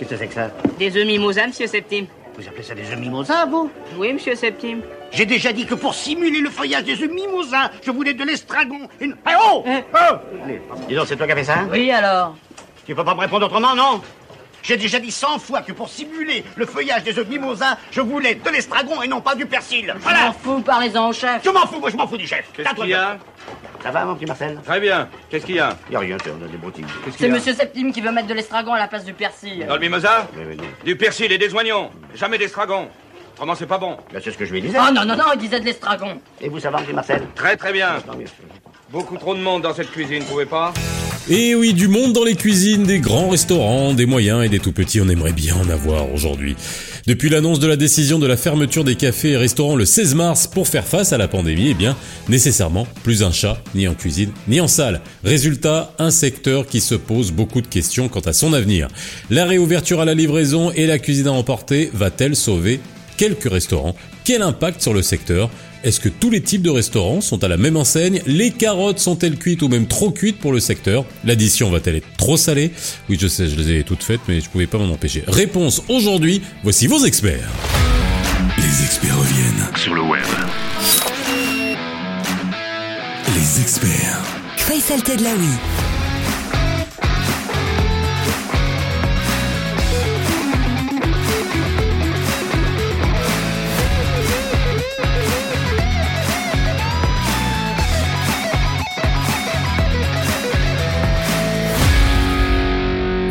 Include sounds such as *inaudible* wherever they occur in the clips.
Qu'est-ce que c'est que ça Des œufs mimosa, monsieur Septime. Vous appelez ça des œufs mimosa, vous Oui, monsieur Septime. J'ai déjà dit que pour simuler le feuillage des œufs mimosa, je voulais de l'estragon. Une... Eh oh Hein Oh Dis donc, c'est toi qui as fait ça Oui, alors Tu peux pas me répondre autrement, non J'ai déjà dit cent fois que pour simuler le feuillage des œufs mimosa, je voulais de l'estragon et non pas du persil. Je m'en Voilà fous, parlez-en au chef. Je m'en fous, moi je m'en fous du chef. Qu'est-ce À toi qu'il y a Ça va, mon petit Marcel? Très bien. Qu'est-ce qu'il y a? Y a rien, on a des boutiques. C'est monsieur Septime qui veut mettre de l'estragon à la place du persil. Dans le mimosa? Oui, oui, oui. Du persil et des oignons. Jamais d'estragon. Autrement, c'est pas bon. Là, c'est ce que je lui disais. Oh non, non, non, il disait de l'estragon. Et vous, ça va, mon petit Marcel? Très très bien. Beaucoup trop de monde dans cette cuisine, vous pouvez pas? Et oui, du monde dans les cuisines, des grands restaurants, des moyens et des tout petits, on aimerait bien en avoir aujourd'hui. Depuis l'annonce de la décision de la fermeture des cafés et restaurants le 16 mars pour faire face à la pandémie, eh bien, nécessairement, plus un chat, ni en cuisine, ni en salle. Résultat, un secteur qui se pose beaucoup de questions quant à son avenir. La réouverture à la livraison et la cuisine à emporter va-t-elle sauver quelques restaurants? Quel impact sur le secteur? Est-ce que tous les types de restaurants sont à la même enseigne? Les carottes sont-elles cuites ou même trop cuites pour le secteur? L'addition va-t-elle être trop salée? Oui, je sais, je les ai toutes faites, mais je pouvais pas m'en empêcher. Réponse aujourd'hui, voici vos experts. Les experts reviennent. Sur le web. Les experts. Faisal Tedlaoui.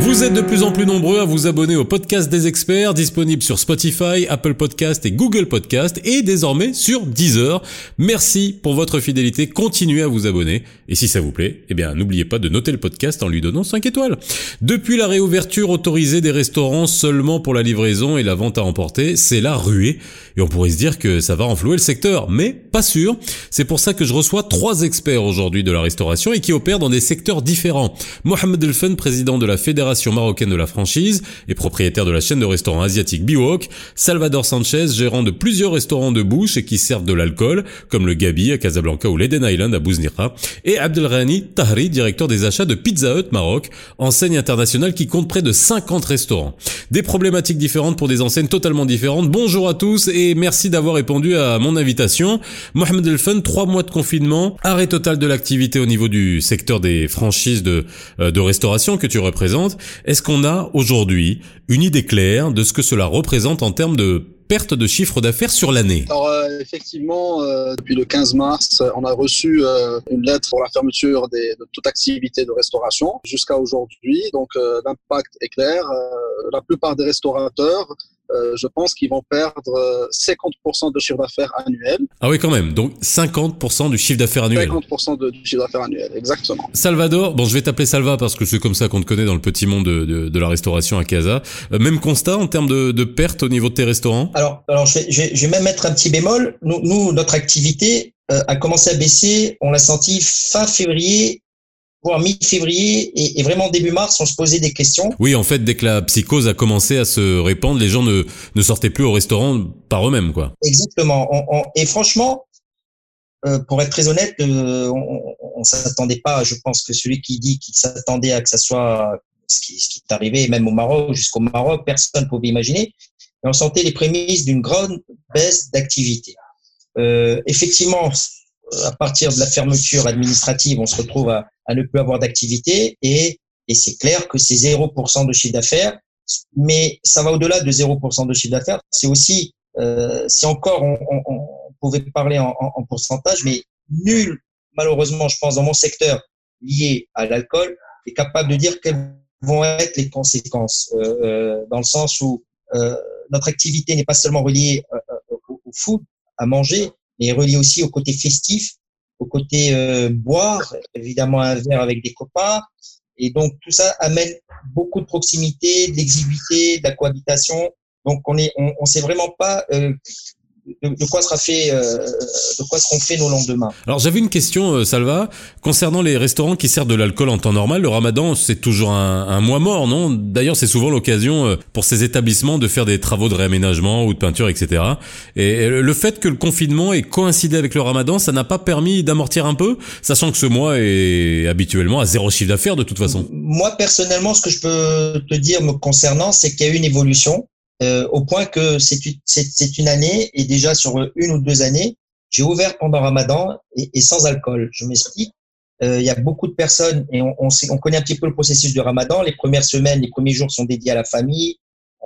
Vous êtes de plus en plus nombreux à vous abonner au podcast des experts, disponible sur Spotify, Apple Podcast et Google Podcast, et désormais sur Deezer. Merci pour votre fidélité, continuez à vous abonner, et si ça vous plaît, eh bien n'oubliez pas de noter le podcast en lui donnant 5 étoiles. Depuis la réouverture autorisée des restaurants seulement pour la livraison et la vente à emporter, c'est la ruée, et on pourrait se dire que ça va renflouer le secteur, mais pas sûr. C'est pour ça que je reçois trois experts aujourd'hui de la restauration et qui opèrent dans des secteurs différents. Mohamed Elfen, président de la Fédération marocaine de la franchise et propriétaire de la chaîne de restaurants asiatiques Biwok, Salvador Sanchez, gérant de plusieurs restaurants de bouche et qui servent de l'alcool, comme le Gabi à Casablanca ou l'Eden Island à Bouznira, et Abdelrani Tahri, directeur des achats de Pizza Hut Maroc, enseigne internationale qui compte près de 50 restaurants. Des problématiques différentes pour des enseignes totalement différentes. Bonjour à tous et merci d'avoir répondu à mon invitation. Mohamed Elfen, trois mois de confinement, arrêt total de l'activité au niveau du secteur des franchises de, euh, de restauration que tu représentes. Est-ce qu'on a aujourd'hui une idée claire de ce que cela représente en termes de perte de chiffre d'affaires sur l'année Alors euh, effectivement, euh, depuis le 15 mars, on a reçu euh, une lettre pour la fermeture des, de toute activité de restauration jusqu'à aujourd'hui. Donc euh, l'impact est clair. Euh, la plupart des restaurateurs, euh, je pense qu'ils vont perdre euh, 50% de chiffre d'affaires annuel. Ah oui quand même, donc 50% du chiffre d'affaires annuel. 50% de, du chiffre d'affaires annuel, exactement. Salvador, bon je vais t'appeler Salva parce que c'est comme ça qu'on te connaît dans le petit monde de, de, de la restauration à Casa. Euh, même constat en termes de, de perte au niveau de tes restaurants? Alors, alors je, vais, je, vais, je vais même mettre un petit bémol. Nous, nous notre activité euh, a commencé à baisser. On l'a senti fin février, voire mi-février, et, et, vraiment début mars, on se posait des questions. Oui, en fait, dès que la psychose a commencé à se répandre, les gens ne, ne sortaient plus au restaurant par eux-mêmes, quoi. Exactement. On, on, et franchement, euh, pour être très honnête, euh, on, on s'attendait pas. Je pense que celui qui dit qu'il s'attendait à que ça soit ce qui, ce qui est arrivé, même au Maroc, jusqu'au Maroc, personne ne pouvait imaginer. Mais on sentait les prémices d'une grande baisse d'activité. Euh, effectivement, à partir de la fermeture administrative, on se retrouve à, à ne plus avoir d'activité et, et c'est clair que c'est 0% de chiffre d'affaires, mais ça va au-delà de 0% de chiffre d'affaires. C'est aussi, euh, si encore on, pouvait parler en, en, en, pourcentage, mais nul, malheureusement, je pense, dans mon secteur lié à l'alcool, est capable de dire quelles vont être les conséquences, euh, dans le sens où euh, notre activité n'est pas seulement reliée euh, au, au food, à manger, mais relié aussi au côté festif, au côté euh, boire, évidemment un verre avec des copains. Et donc tout ça amène beaucoup de proximité, de de la cohabitation. Donc on est, on, on sait vraiment pas euh, de, de quoi sera fait, euh, de quoi seront faits nos lendemains. Alors j'avais une question, euh, Salva, concernant les restaurants qui servent de l'alcool en temps normal. Le Ramadan, c'est toujours un, un mois mort, non? D'ailleurs, c'est souvent l'occasion euh, pour ces établissements de faire des travaux de réaménagement ou de peinture, etc. Et le fait que le confinement ait coïncidé avec le Ramadan, ça n'a pas permis d'amortir un peu, sachant que ce mois est habituellement à zéro chiffre d'affaires de toute façon. Moi personnellement, ce que je peux te dire me concernant, c'est qu'il y a eu une évolution. Euh, au point que c'est une, année et déjà sur une ou deux années, j'ai ouvert pendant Ramadan et, et sans alcool. Je m'explique. Euh, il y a beaucoup de personnes et on, on, sait, on connaît un petit peu le processus du Ramadan. Les premières semaines, les premiers jours sont dédiés à la famille,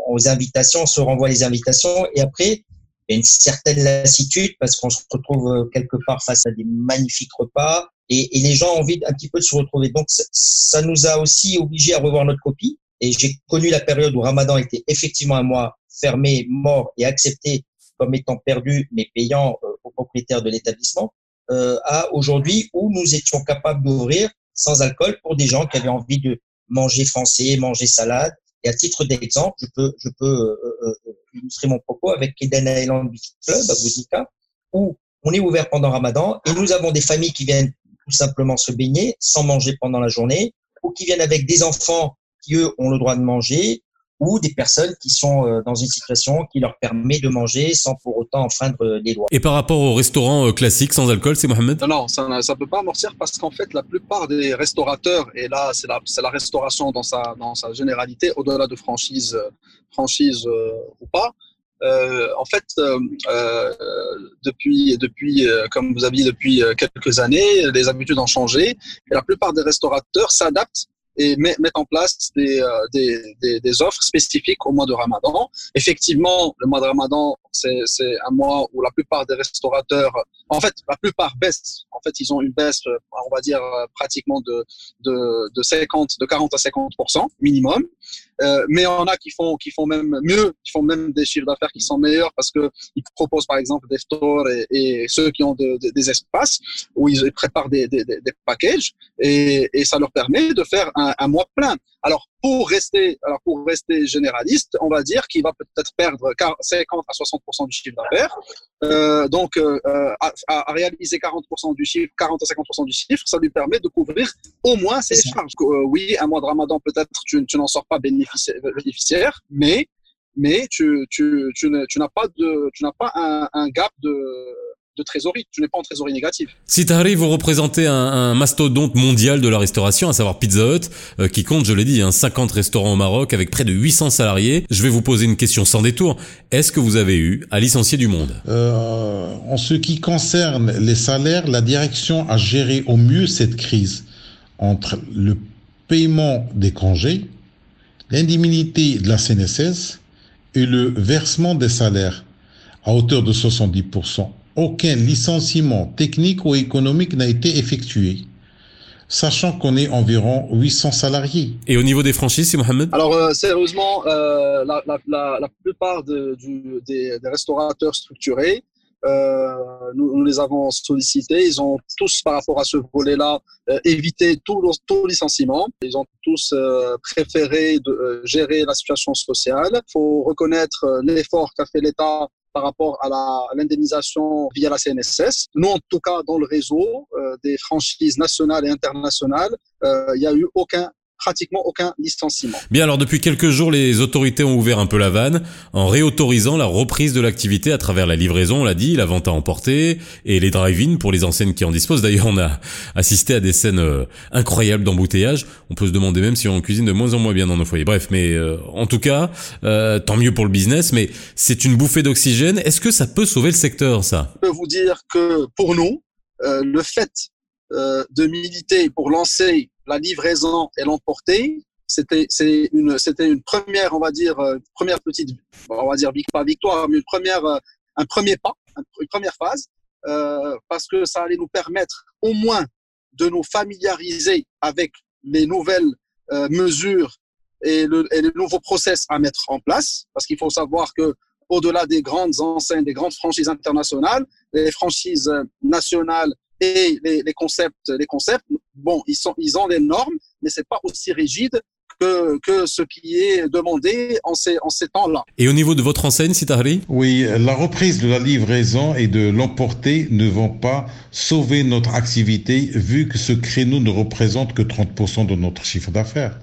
aux invitations, on se renvoie les invitations et après il y a une certaine lassitude parce qu'on se retrouve euh, quelque part face à des magnifiques repas et, et les gens ont envie un petit peu de se retrouver. Donc ça, ça nous a aussi obligés à revoir notre copie et j'ai connu la période où Ramadan était effectivement un mois fermé, mort et accepté comme étant perdu, mais payant euh, aux propriétaires de l'établissement, euh, à aujourd'hui où nous étions capables d'ouvrir sans alcool pour des gens qui avaient envie de manger français, manger salade. Et à titre d'exemple, je peux, je peux euh, euh, illustrer mon propos avec Eden Island Beach Club à Bouzika, où on est ouvert pendant Ramadan et nous avons des familles qui viennent tout simplement se baigner sans manger pendant la journée, ou qui viennent avec des enfants qui, eux, ont le droit de manger, ou des personnes qui sont euh, dans une situation qui leur permet de manger sans pour autant enfreindre les lois. Et par rapport au restaurant euh, classique sans alcool, c'est Mohamed? Non, non, ça ne peut pas amortir parce qu'en fait, la plupart des restaurateurs, et là, c'est la, la restauration dans sa, dans sa généralité, au-delà de franchise, franchise euh, ou pas, euh, en fait, euh, depuis, depuis comme vous aviez depuis quelques années, les habitudes ont changé et la plupart des restaurateurs s'adaptent et met, mettre en place des, euh, des, des, des, offres spécifiques au mois de Ramadan. Effectivement, le mois de Ramadan, c'est un mois où la plupart des restaurateurs, en fait, la plupart baissent. En fait, ils ont une baisse, on va dire, pratiquement de, de, de 50, de 40 à 50% minimum. Euh, mais on a qui font, qui font même mieux, qui font même des chiffres d'affaires qui sont meilleurs parce que ils proposent par exemple des stores et, ceux qui ont de, de, des espaces où ils préparent des, des, des packages et, ça leur permet de faire un mois plein. Alors pour rester, alors pour rester généraliste, on va dire qu'il va peut-être perdre 50 à 60% du chiffre d'affaires. Euh, donc euh, à, à, réaliser 40 du chiffre, 40 à 50% du chiffre, ça lui permet de couvrir au moins ses charges. Euh, oui, un mois de Ramadan peut-être tu, tu n'en sors pas bénéficiaire, bénéficiaire mais mais tu, tu, tu, n'as pas de tu n'as pas un, un gap de de trésorerie. Tu n'es pas en trésorerie négative. Si t'arrives, vous représentez un, un, mastodonte mondial de la restauration, à savoir Pizza Hut, euh, qui compte, je l'ai dit, hein, 50 restaurants au Maroc avec près de 800 salariés. Je vais vous poser une question sans détour. Est-ce que vous avez eu à licencier du monde? Euh, En ce qui concerne les salaires, la direction a géré au mieux cette crise entre le paiement des congés, l'indemnité de la CNSS et le versement des salaires à hauteur de 70% aucun licenciement technique ou économique n'a été effectué, sachant qu'on est environ 800 salariés. Et au niveau des franchises, c'est Mohamed? Alors, euh, sérieusement, euh, la, la, la, la, plupart de, du, des, des, restaurateurs structurés, euh, nous, nous, les avons sollicités. Ils ont tous, par rapport à ce volet-là, euh, évité tout, tout licenciement. Ils ont tous euh, préféré de, gérer la situation sociale. Il faut reconnaître l'effort qu'a fait l'État par rapport à l'indemnisation via la CNSS. Nous, en tout cas, dans le réseau euh, des franchises nationales et internationales, euh, il n'y a eu aucun pratiquement aucun licenciement. Bien, alors depuis quelques jours, les autorités ont ouvert un peu la vanne en réautorisant la reprise de l'activité à travers la livraison, on l'a dit, la vente à emporter et les drive-in pour les enseignes qui en disposent. D'ailleurs, on a assisté à des scènes euh, incroyables d'embouteillage. On peut se demander même si on cuisine de moins en moins bien dans nos foyers. Bref, mais euh, en tout cas, euh, tant mieux pour le business, mais c'est une bouffée d'oxygène. Est-ce que ça peut sauver le secteur, ça? Je peux vous dire que pour nous, le fait de militer pour lancer la livraison et l'emporter, c'était c'est une c'était une première on va dire euh, première petite on va dire victoire mais une première euh, un premier pas une première phase euh, parce que ça allait nous permettre au moins de nous familiariser avec les nouvelles euh, mesures et, le, et les nouveaux process à mettre en place. Parce qu'il faut savoir que au-delà des grandes enseignes des grandes franchises internationales les franchises nationales et les, les, concepts, les concepts, bon, ils sont, ils ont des normes, mais c'est pas aussi rigide que, que ce qui est demandé en ces, en ces temps-là. Et au niveau de votre enseigne, Sitari Oui, la reprise de la livraison et de l'emporter ne vont pas sauver notre activité vu que ce créneau ne représente que 30% de notre chiffre d'affaires.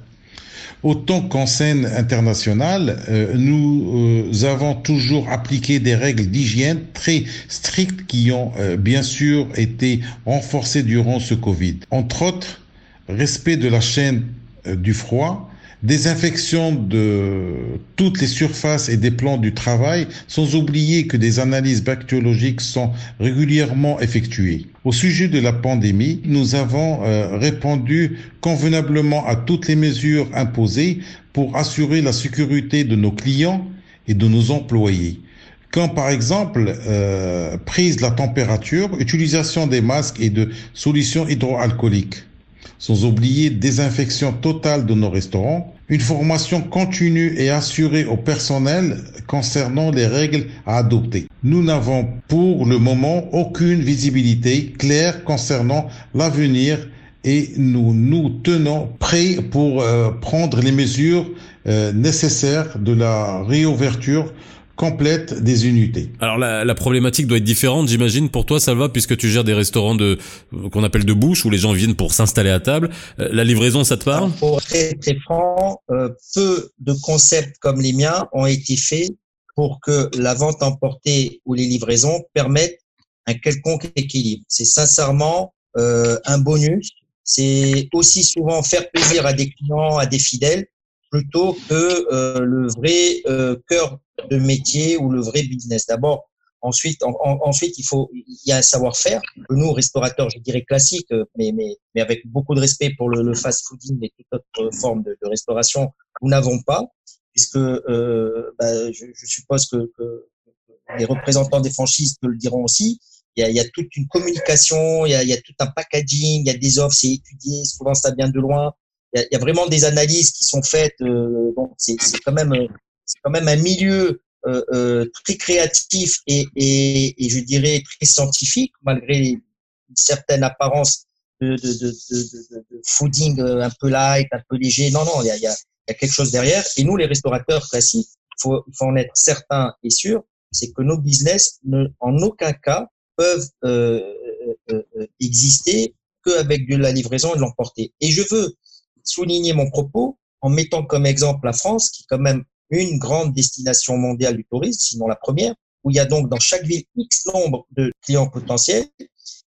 Autant qu'en scène internationale, euh, nous euh, avons toujours appliqué des règles d'hygiène très strictes qui ont euh, bien sûr été renforcées durant ce Covid. Entre autres, respect de la chaîne du froid, désinfection de toutes les surfaces et des plans du travail, sans oublier que des analyses bactériologiques sont régulièrement effectuées. Au sujet de la pandémie, nous avons euh, répondu convenablement à toutes les mesures imposées pour assurer la sécurité de nos clients et de nos employés. Quand par exemple euh, prise de la température, utilisation des masques et de solutions hydroalcooliques sans oublier désinfection totale de nos restaurants, une formation continue et assurée au personnel concernant les règles à adopter. Nous n'avons pour le moment aucune visibilité claire concernant l'avenir et nous nous tenons prêts pour euh, prendre les mesures euh, nécessaires de la réouverture complète des unités. Alors la, la problématique doit être différente, j'imagine, pour toi, Salva, puisque tu gères des restaurants de qu'on appelle de bouche où les gens viennent pour s'installer à table. Euh, la livraison, ça te parle? Pour être très très franc, euh, peu de concepts comme les miens ont été faits pour que la vente emportée ou les livraisons permettent un quelconque équilibre. C'est sincèrement euh, un bonus. C'est aussi souvent faire plaisir à des clients, à des fidèles, plutôt que euh, le vrai euh, cœur de métier ou le vrai business. D'abord, ensuite, en, ensuite, il faut, il y a un savoir-faire. Nous, restaurateurs, je dirais classiques, euh, mais, mais, mais avec beaucoup de respect pour le, le fast-fooding et toute autre forme de, de restauration, nous n'avons pas, puisque euh, bah, je, je, suppose que, que, les représentants des franchises te le diront aussi. Il y, a, il y a toute une communication, il y a, il y a tout un packaging, il y a des offres, c'est étudié, souvent ça vient de loin. Il y, y a vraiment des analyses qui sont faites. Euh, donc c'est quand même c'est quand même un milieu euh, euh, très créatif et, et, et, je dirais très scientifique, malgré une certaine apparence de, de, de, de, de fooding euh, un peu light, un peu léger. Non, non, il y a, y a, y a quelque chose derrière. Et nous, les restaurateurs classiques, faut, faut en être certain et sûr, c'est que nos business, ne, en aucun cas, peuvent euh, euh, euh exister qu'avec de la livraison et de l'emporter. Et je veux souligner mon propos en mettant comme exemple la France, qui est quand même une grande destination mondiale du tourisme, sinon la première, où il y a donc dans chaque ville X nombre de clients potentiels.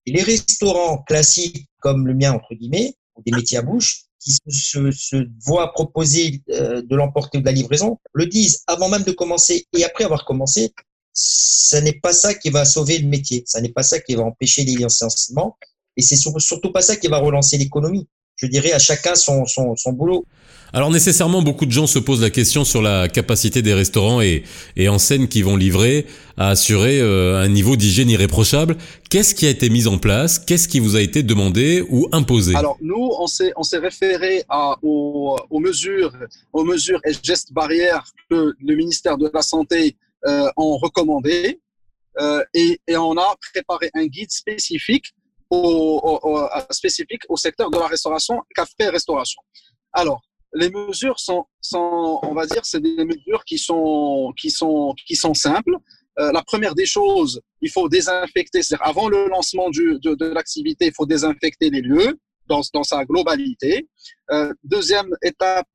Et les restaurants classiques comme le mien, entre guillemets, ou des métiers à bouche, qui se, se voient proposer euh, de l'emporter ou de la livraison, le disent avant même de commencer et après avoir commencé, ce n'est pas ça qui va sauver le métier, ça n'est pas ça qui va empêcher les licenciements, et c'est surtout pas ça qui va relancer l'économie. Je dirais à chacun son, son, son boulot. Alors nécessairement, beaucoup de gens se posent la question sur la capacité des restaurants et, et enseignes qui vont livrer à assurer euh, un niveau d'hygiène irréprochable. Qu'est-ce qui a été mis en place? Qu'est-ce qui vous a été demandé ou imposé? Alors nous, on s'est on s'est référé à, aux, aux, mesures aux mesures et gestes barrières que le ministère de la santé euh, ont recommandé euh, et, et on a préparé un guide spécifique au, au, au, spécifique au secteur de la restauration, café-restauration. Alors, les mesures sont, sont on va dire, c'est des mesures qui sont, qui sont, qui sont simples. Euh, la première des choses, il faut désinfecter, c'est-à-dire avant le lancement du, de, de l'activité, il faut désinfecter les lieux dans, dans sa globalité. Euh, deuxième étape,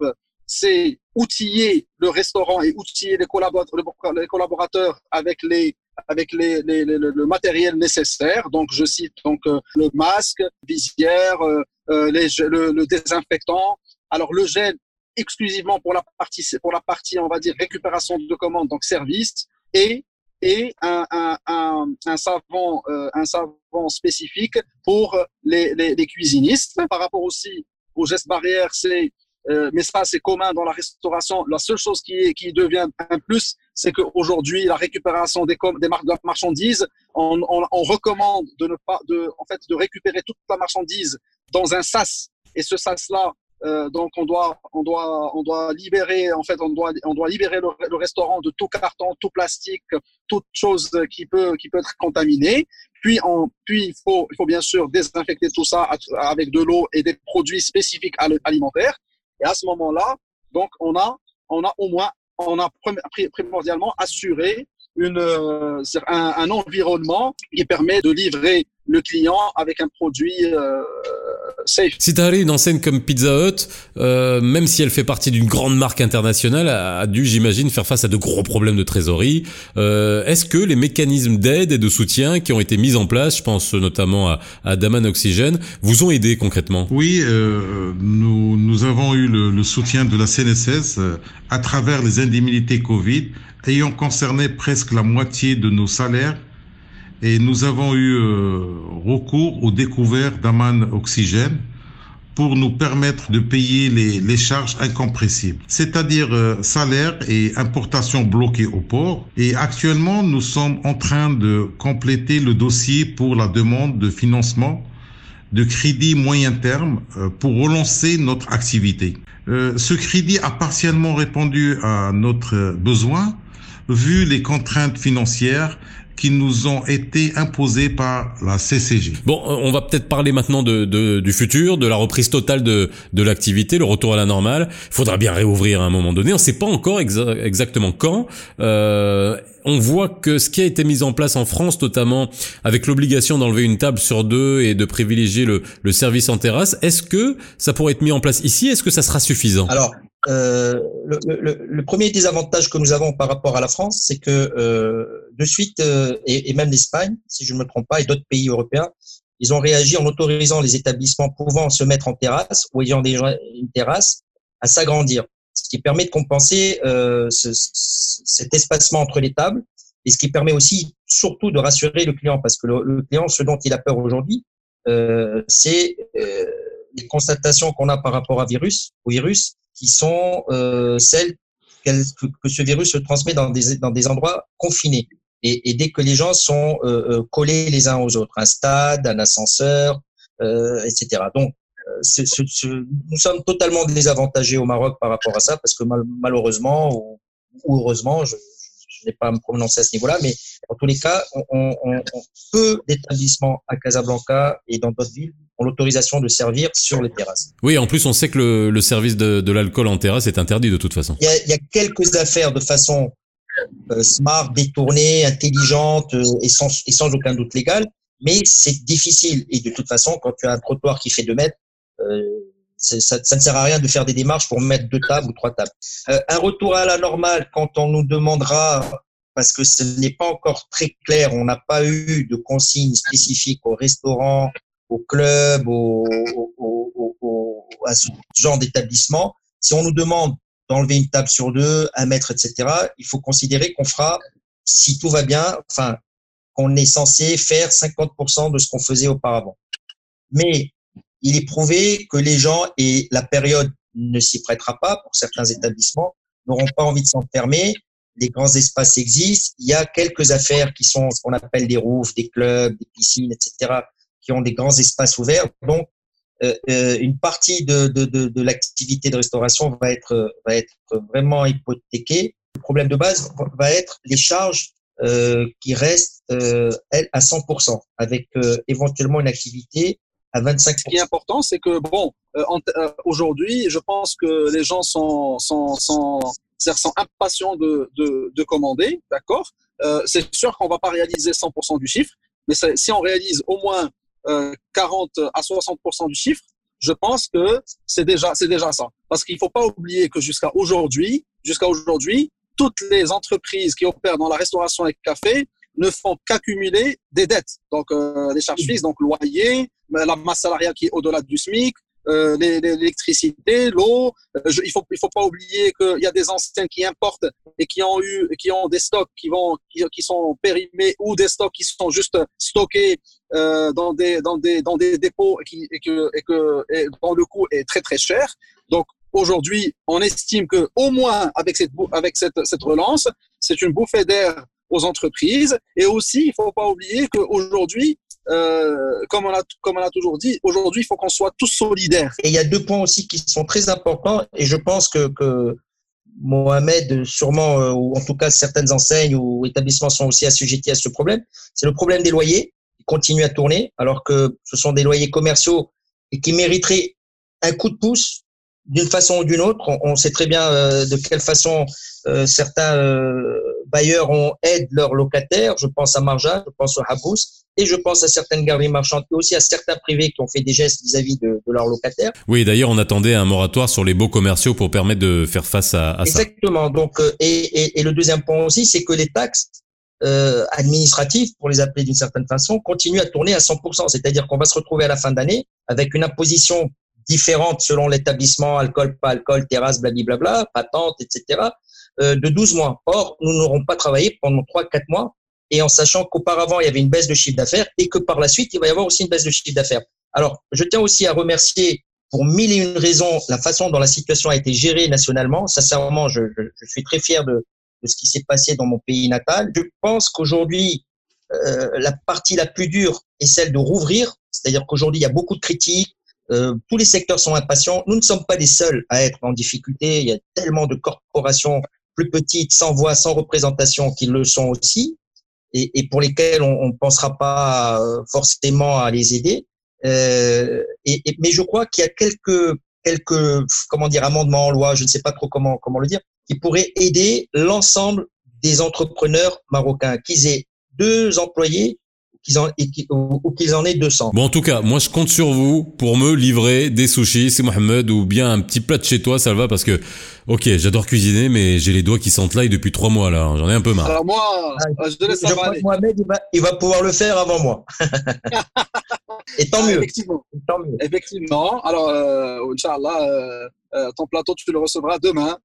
c'est outiller le restaurant et outiller les collaborateurs, les collaborateurs avec les avec les, les, les, le matériel nécessaire. Donc, je cite donc euh, le masque, visière, euh, euh le, le, désinfectant, alors le gel exclusivement pour la partie, pour la partie, on va dire, récupération de commandes, donc service, et et un, un, un, un savon, euh, un savon spécifique pour les, cuisinistes. Par rapport aussi aux gestes barrières, c'est euh, mais ça c'est commun dans la restauration. La seule chose qui, qui devient un plus, c'est qu'aujourd'hui la récupération des, des marchandises, on, on, on, recommande de ne pas, de, en fait, de récupérer toute la marchandise dans un sas. Et ce sas là, euh, donc on doit, on doit, on doit libérer, en fait, on doit, on doit libérer le, le, restaurant de tout carton, tout plastique, toute chose qui peut, qui peut être contaminée. Puis, on, puis il faut, il faut bien sûr désinfecter tout ça avec de l'eau et des produits spécifiques alimentaires. Et à ce moment-là, donc on a, on a au moins, on a primordialement assuré une, euh, un, un, environnement qui permet de livrer le client avec un produit euh, safe. Citari, une enseigne comme Pizza Hut, euh, même si elle fait partie d'une grande marque internationale, a, dû, j'imagine, faire face à de gros problèmes de trésorerie. Euh, Est-ce que les mécanismes d'aide et de soutien qui ont été mis en place, je pense notamment à, à Daman Oxygène, vous ont aidé concrètement? Oui, euh, nous avons eu le, soutien de la CNSS euh, à travers les indemnités Covid, ayant concerné presque la moitié de nos salaires et nous avons eu euh, recours aux découvertes d'Aman Oxygène pour nous permettre de payer les, charges incompressibles, c'est-à-dire euh, salaire et importation bloquée au port. Et actuellement, nous sommes en train de compléter le dossier pour la demande de financement de crédit moyen terme euh, pour relancer notre activité. ce crédit a partiellement répondu à notre besoin vu les contraintes financières qui nous ont été imposés par la CCG. Bon, euh, on va peut-être parler maintenant de, de, du futur, de la reprise totale de, de l'activité, le retour à la normale. Il faudra bien réouvrir à un moment donné. On ne sait pas encore exactement quand. Euh, on voit que ce qui a été mis en place en France, notamment avec l'obligation d'enlever une table sur deux et de privilégier le, le service en terrasse, est-ce que ça pourrait être mis en place ici? Est-ce que ça sera suffisant? Alors, euh, le, premier désavantage que nous avons par rapport à la France, c'est que euh, de suite, euh, et, et, même l'Espagne, si je ne me trompe pas, et d'autres pays européens, ils ont réagi en autorisant les établissements pouvant se mettre en terrasse ou ayant déjà une terrasse à s'agrandir, ce qui permet de compenser euh, ce, cet espacement entre les tables et ce qui permet aussi surtout de rassurer le client. Parce que le, le client, ce dont il a peur aujourd'hui, euh, c'est les constatations qu'on a par rapport à virus, au virus qui sont euh, celles que, ce virus se transmet dans des, dans des endroits confinés. Et, et dès que les gens sont euh, euh collés les uns aux autres, un stade, un ascenseur, euh, etc. Donc, euh, ce, ce, nous sommes totalement désavantagés au Maroc par rapport à ça, parce que mal, malheureusement ou, ou heureusement, je n'ai pas à me prononcer à ce niveau-là, mais en tous les cas, on, on, on peu d'établissements à Casablanca et dans d'autres villes ont l'autorisation de servir sur les terrasses. Oui, en plus, on sait que le, le service de, de l'alcool en terrasse est interdit de toute façon. Il y a, il y a quelques affaires de façon euh, smart, détournée, intelligente euh, et, sans, et sans aucun doute légale, mais c'est difficile. Et de toute façon, quand tu as un trottoir qui fait deux mètres, euh, ça, ça, ne sert à rien de faire des démarches pour mettre deux tables ou trois tables. Euh, un retour à la normale, quand on nous demandera, parce que ce n'est pas encore très clair, on n'a pas eu de consignes spécifiques au restaurant, au club, au, au, au, à ce genre d'établissement. Si on nous demande d'enlever une table sur deux, un mètre, etc., il faut considérer qu'on fera, si tout va bien, enfin, qu'on est censé faire 50% de ce qu'on faisait auparavant. Mais il est prouvé que les gens, et la période ne s'y prêtera pas pour certains établissements, n'auront pas envie de s'enfermer. Les grands espaces existent. Il y a quelques affaires qui sont ce qu'on appelle des roofs, des clubs, des piscines, etc., qui ont des grands espaces ouverts. Donc, euh, euh, une partie de, de, de, de l'activité de restauration va être, va être vraiment hypothéquée. Le problème de base va être les charges euh, qui restent, euh, elles, à 100%, avec euh, éventuellement une activité à 25%. Ce qui est important, c'est que, bon, euh, aujourd'hui, je pense que les gens sont, sont, sont, sont impatients de, de, de commander, d'accord C'est sûr qu'on va pas réaliser 100% du chiffre, mais si on réalise au moins euh, 40 à 60% du chiffre, je pense que c'est déjà, c'est déjà ça. Parce qu'il faut pas oublier que jusqu'à aujourd'hui, jusqu'à aujourd'hui, toutes les entreprises qui opèrent dans la restauration et le café ne font qu'accumuler des dettes. Donc, euh, les charges fixes, donc loyer, la masse salariale qui est au-delà du SMIC, euh, l'électricité, l'eau. Euh, il faut il faut pas oublier qu'il y a des enseignes qui importent et qui ont eu qui ont des stocks qui vont qui, sont périmés ou des stocks qui sont juste stockés euh, dans des dans des dans des dépôts et que et que et dont le coût est très très cher. Donc aujourd'hui, on estime que au moins avec cette avec cette cette relance, c'est une bouffée d'air aux entreprises. Et aussi il faut pas oublier qu'aujourd'hui euh, comme, on a, comme on a toujours dit, aujourd'hui, il faut qu'on soit tous solidaires. Et il y a deux points aussi qui sont très importants, et je pense que, que Mohamed, sûrement, euh, ou en tout cas certaines enseignes ou établissements sont aussi assujettis à ce problème, c'est le problème des loyers qui continuent à tourner, alors que ce sont des loyers commerciaux et qui mériteraient un coup de pouce d'une façon ou d'une autre. On, on sait très bien euh, de quelle façon euh, certains euh, bailleurs ont aident leurs locataires. Je pense à Marja, je pense au Habous, et je pense à certaines galeries marchandes et aussi à certains privés qui ont fait des gestes vis-à-vis de, de leurs locataires. Oui, d'ailleurs, on attendait un moratoire sur les baux commerciaux pour permettre de faire face à, à ça. Exactement. Donc, et, et, et le deuxième point aussi, c'est que les taxes euh, administratives, pour les appeler d'une certaine façon, continuent à tourner à 100%. C'est-à-dire qu'on va se retrouver à la fin d'année avec une imposition différente selon l'établissement, alcool, pas alcool, terrasse, blablabla, patente, etc., euh, de 12 mois. Or, nous n'aurons pas travaillé pendant 3-4 mois et en sachant qu'auparavant, il y avait une baisse de chiffre d'affaires et que par la suite, il va y avoir aussi une baisse de chiffre d'affaires. Alors, je tiens aussi à remercier pour mille et une raisons la façon dont la situation a été gérée nationalement. Sincèrement, je, je, je suis très fier de, de ce qui s'est passé dans mon pays natal. Je pense qu'aujourd'hui, euh, la partie la plus dure est celle de rouvrir, c'est-à-dire qu'aujourd'hui, il y a beaucoup de critiques, euh, tous les secteurs sont impatients. Nous ne sommes pas les seuls à être en difficulté. Il y a tellement de corporations plus petites, sans voix, sans représentation, qui le sont aussi, et, et pour lesquelles on ne pensera pas euh, forcément à les aider. Euh, et, et, mais je crois qu'il y a quelques quelques comment dire amendements en loi, je ne sais pas trop comment comment le dire, qui pourraient aider l'ensemble des entrepreneurs marocains, qu'ils aient deux employés qu'ils en, ou qu'ils en aient 200. Bon, en tout cas, moi, je compte sur vous pour me livrer des sushis, c'est Mohamed, ou bien un petit plat de chez toi, ça va, parce que, ok, j'adore cuisiner, mais j'ai les doigts qui s'entlaillent depuis trois mois, là. J'en ai un peu marre. Alors moi, Ah, euh, je te laisse Je crois que Mohamed, il va, il va pouvoir le faire avant moi. *laughs* et tant Ah, mieux, Effectivement. tant mieux. Effectivement. Alors, euh, Inch'Allah, euh, euh, ton plateau, tu le recevras demain.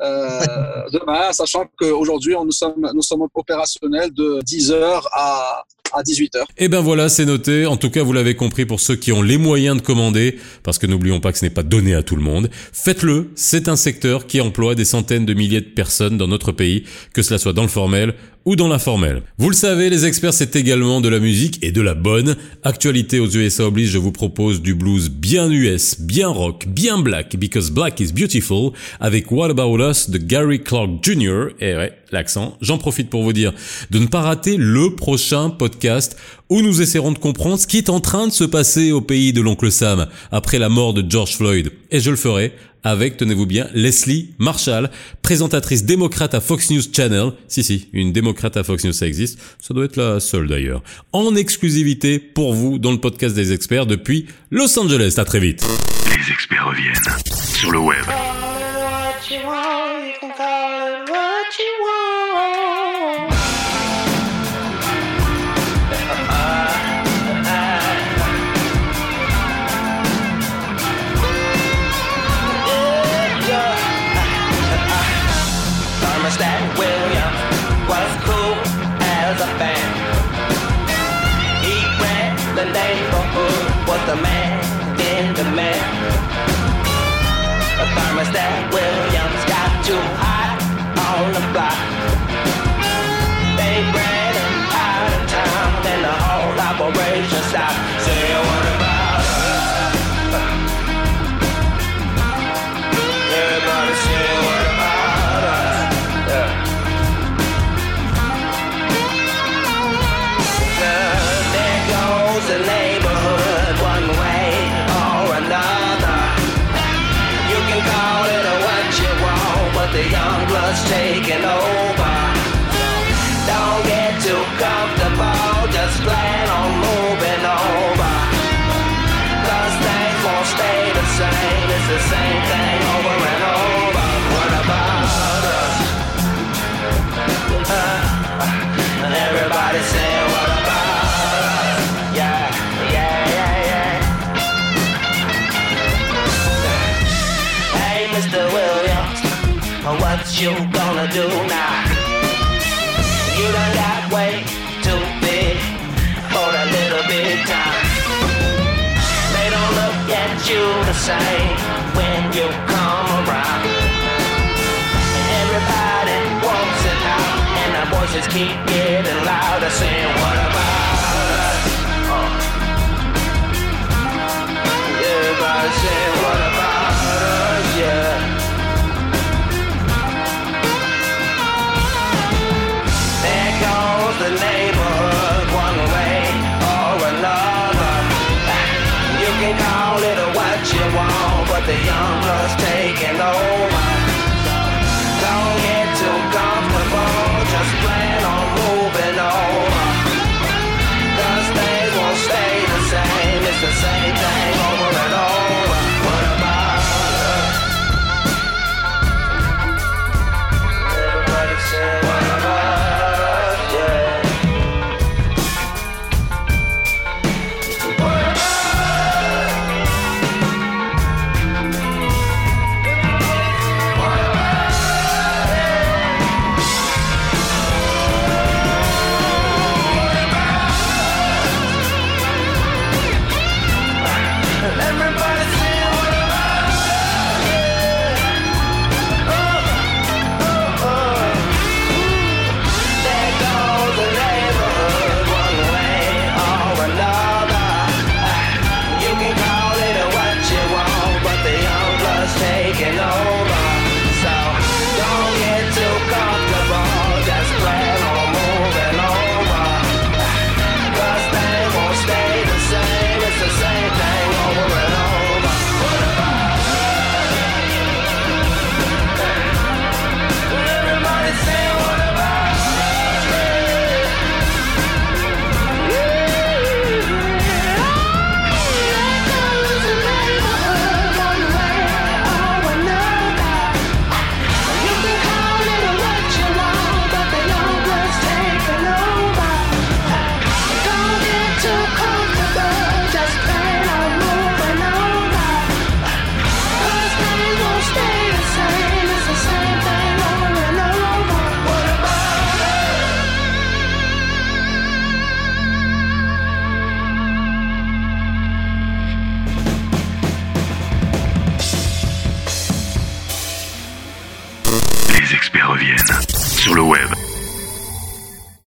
Euh, *laughs* demain, sachant qu'aujourd'hui, on- nous sommes, nous sommes opérationnels de 10h à, à 18h. Et ben voilà, c'est noté. En tout cas, vous l'avez compris pour ceux qui ont les moyens de commander, parce que n'oublions pas que ce n'est pas donné à tout le monde. Faites-le, c'est un secteur qui emploie des centaines de milliers de personnes dans notre pays, que cela soit dans le formel ou dans l'informel. Vous le savez, les experts, c'est également de la musique et de la bonne. Actualité aux USA oblige, je vous propose du blues bien US, bien rock, bien black, because black is beautiful, avec What About Us de Gary Clark Jr. Et ouais, l'accent. J'en profite pour vous dire de ne pas rater le prochain podcast où nous essaierons de comprendre ce qui est en train de se passer au pays de l'oncle Sam après la mort de George Floyd. Et je le ferai avec, tenez-vous bien, Leslie Marshall, présentatrice démocrate à Fox News Channel. Si, si, une démocrate à Fox News, ça existe. Ça doit être la seule d'ailleurs. En exclusivité pour vous dans le podcast des experts depuis Los Angeles. À très vite. Les experts reviennent sur le web. The man in demand. A thermostat Williams got too hot on the block. Taking over. You gonna do now? You done got way too big for a little bit time. They don't look at you the same when you come around. Everybody wants it out, and the voices keep getting louder, saying,